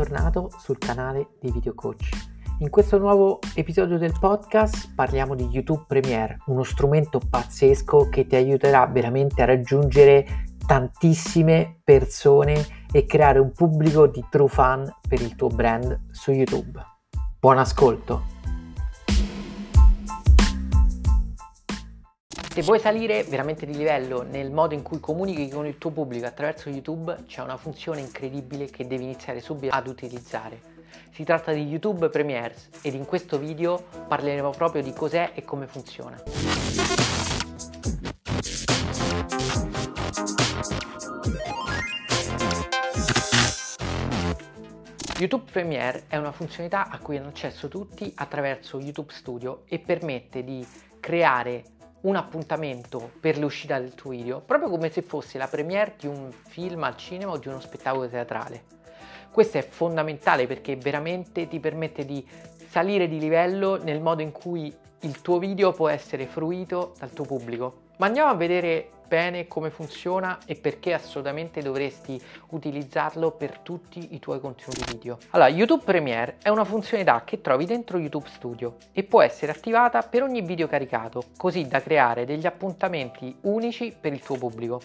bentornato sul canale di Video Coach. In questo nuovo episodio del podcast parliamo di YouTube Premiere, uno strumento pazzesco che ti aiuterà veramente a raggiungere tantissime persone e creare un pubblico di true fan per il tuo brand su YouTube. Buon ascolto! Se vuoi salire veramente di livello nel modo in cui comunichi con il tuo pubblico attraverso YouTube, c'è una funzione incredibile che devi iniziare subito ad utilizzare. Si tratta di YouTube Premiers ed in questo video parleremo proprio di cos'è e come funziona. YouTube Premiere è una funzionalità a cui hanno accesso tutti attraverso YouTube Studio e permette di creare un appuntamento per l'uscita del tuo video, proprio come se fosse la premiere di un film al cinema o di uno spettacolo teatrale. Questo è fondamentale perché veramente ti permette di salire di livello nel modo in cui il tuo video può essere fruito dal tuo pubblico. Ma andiamo a vedere bene come funziona e perché assolutamente dovresti utilizzarlo per tutti i tuoi contenuti video. Allora, YouTube Premiere è una funzionalità che trovi dentro YouTube Studio e può essere attivata per ogni video caricato, così da creare degli appuntamenti unici per il tuo pubblico.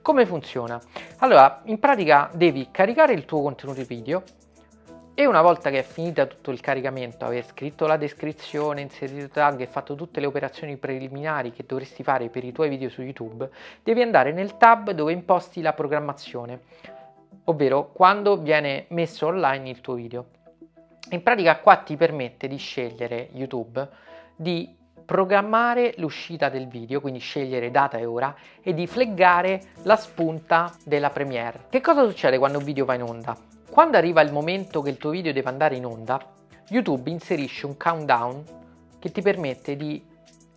Come funziona? Allora, in pratica devi caricare il tuo contenuto video e una volta che è finita tutto il caricamento, aver scritto la descrizione, inserito tag e fatto tutte le operazioni preliminari che dovresti fare per i tuoi video su YouTube, devi andare nel tab dove imposti la programmazione, ovvero quando viene messo online il tuo video. In pratica qua ti permette di scegliere YouTube di programmare l'uscita del video, quindi scegliere data e ora e di fleggare la spunta della premiere. Che cosa succede quando un video va in onda? Quando arriva il momento che il tuo video deve andare in onda, YouTube inserisce un countdown che ti permette di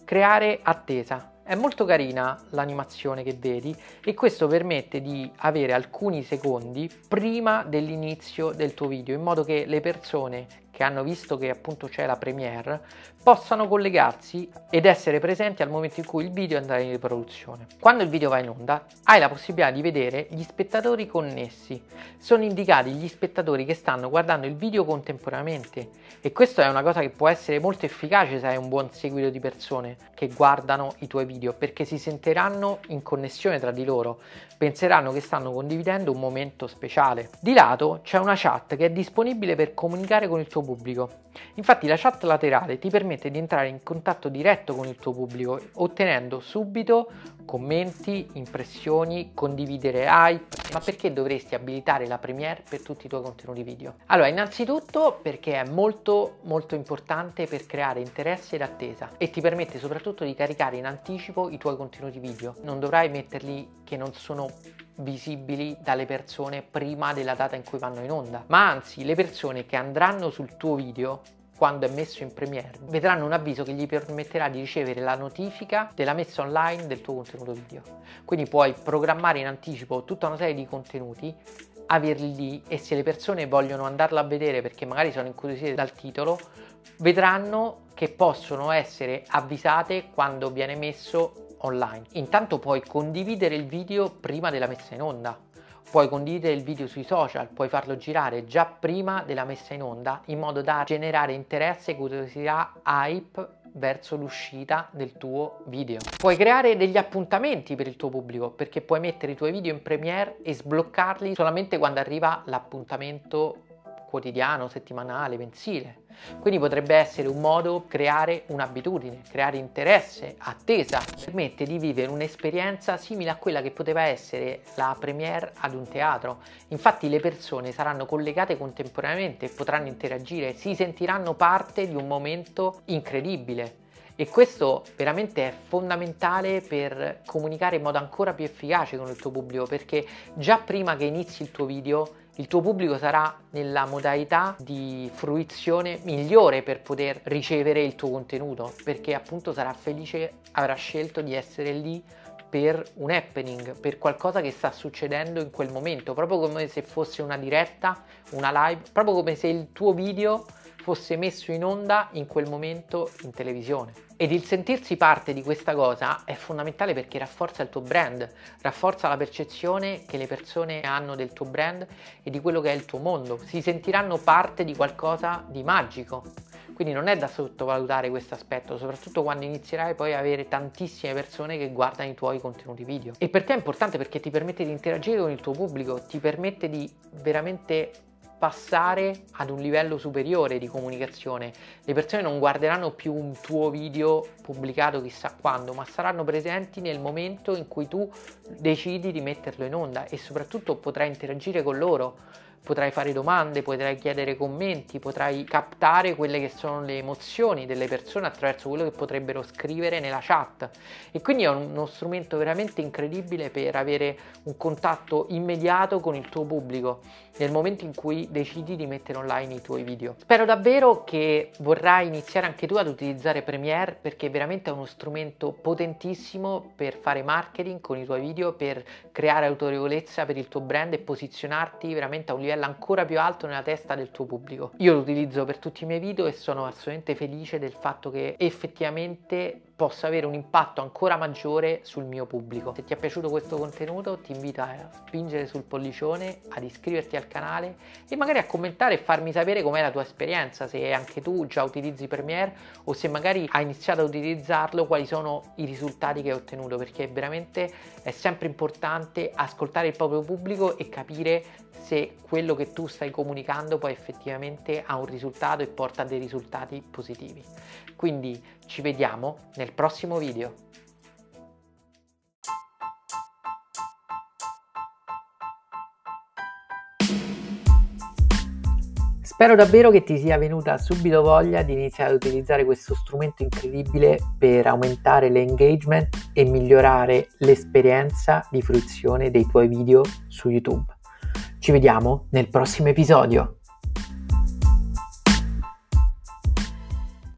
creare attesa. È molto carina l'animazione che vedi e questo permette di avere alcuni secondi prima dell'inizio del tuo video in modo che le persone che hanno visto che appunto c'è la premiere possano collegarsi ed essere presenti al momento in cui il video andrà in riproduzione. Quando il video va in onda hai la possibilità di vedere gli spettatori connessi. Sono indicati gli spettatori che stanno guardando il video contemporaneamente e questa è una cosa che può essere molto efficace se hai un buon seguito di persone che guardano i tuoi video perché si sentiranno in connessione tra di loro, penseranno che stanno condividendo un momento speciale. Di lato c'è una chat che è disponibile per comunicare con il tuo pubblico. Infatti la chat laterale ti permette di entrare in contatto diretto con il tuo pubblico ottenendo subito commenti, impressioni, condividere hype. Ma perché dovresti abilitare la Premiere per tutti i tuoi contenuti video? Allora, innanzitutto perché è molto molto importante per creare interesse ed attesa e ti permette soprattutto di caricare in anticipo i tuoi contenuti video. Non dovrai metterli che non sono visibili dalle persone prima della data in cui vanno in onda, ma anzi le persone che andranno sul tuo video quando è messo in premiere vedranno un avviso che gli permetterà di ricevere la notifica della messa online del tuo contenuto video. Quindi puoi programmare in anticipo tutta una serie di contenuti averli lì e se le persone vogliono andarla a vedere perché magari sono incuriosite dal titolo vedranno che possono essere avvisate quando viene messo online. Intanto puoi condividere il video prima della messa in onda. Puoi condividere il video sui social, puoi farlo girare già prima della messa in onda in modo da generare interesse, curiosità, hype verso l'uscita del tuo video. Puoi creare degli appuntamenti per il tuo pubblico perché puoi mettere i tuoi video in premiere e sbloccarli solamente quando arriva l'appuntamento quotidiano, settimanale, mensile. Quindi potrebbe essere un modo creare un'abitudine, creare interesse, attesa, permette di vivere un'esperienza simile a quella che poteva essere la premiere ad un teatro. Infatti le persone saranno collegate contemporaneamente potranno interagire, si sentiranno parte di un momento incredibile. E questo veramente è fondamentale per comunicare in modo ancora più efficace con il tuo pubblico perché già prima che inizi il tuo video il tuo pubblico sarà nella modalità di fruizione migliore per poter ricevere il tuo contenuto perché appunto sarà felice, avrà scelto di essere lì per un happening, per qualcosa che sta succedendo in quel momento, proprio come se fosse una diretta, una live, proprio come se il tuo video fosse messo in onda in quel momento in televisione. Ed il sentirsi parte di questa cosa è fondamentale perché rafforza il tuo brand, rafforza la percezione che le persone hanno del tuo brand e di quello che è il tuo mondo. Si sentiranno parte di qualcosa di magico. Quindi non è da sottovalutare questo aspetto, soprattutto quando inizierai poi a avere tantissime persone che guardano i tuoi contenuti video. E per te è importante perché ti permette di interagire con il tuo pubblico, ti permette di veramente passare ad un livello superiore di comunicazione. Le persone non guarderanno più un tuo video pubblicato chissà quando, ma saranno presenti nel momento in cui tu decidi di metterlo in onda e soprattutto potrai interagire con loro potrai fare domande, potrai chiedere commenti, potrai captare quelle che sono le emozioni delle persone attraverso quello che potrebbero scrivere nella chat e quindi è uno strumento veramente incredibile per avere un contatto immediato con il tuo pubblico nel momento in cui decidi di mettere online i tuoi video. Spero davvero che vorrai iniziare anche tu ad utilizzare Premiere perché veramente è uno strumento potentissimo per fare marketing con i tuoi video, per creare autorevolezza per il tuo brand e posizionarti veramente a un livello livello ancora più alto nella testa del tuo pubblico. Io lo utilizzo per tutti i miei video e sono assolutamente felice del fatto che effettivamente possa avere un impatto ancora maggiore sul mio pubblico. Se ti è piaciuto questo contenuto ti invito a spingere sul pollicione, ad iscriverti al canale e magari a commentare e farmi sapere com'è la tua esperienza, se anche tu già utilizzi Premiere o se magari hai iniziato a utilizzarlo, quali sono i risultati che hai ottenuto, perché veramente è sempre importante ascoltare il proprio pubblico e capire se quello che tu stai comunicando poi effettivamente ha un risultato e porta a dei risultati positivi. Quindi ci vediamo nel prossimo video. Spero davvero che ti sia venuta subito voglia di iniziare ad utilizzare questo strumento incredibile per aumentare l'engagement e migliorare l'esperienza di fruizione dei tuoi video su YouTube. Ci vediamo nel prossimo episodio.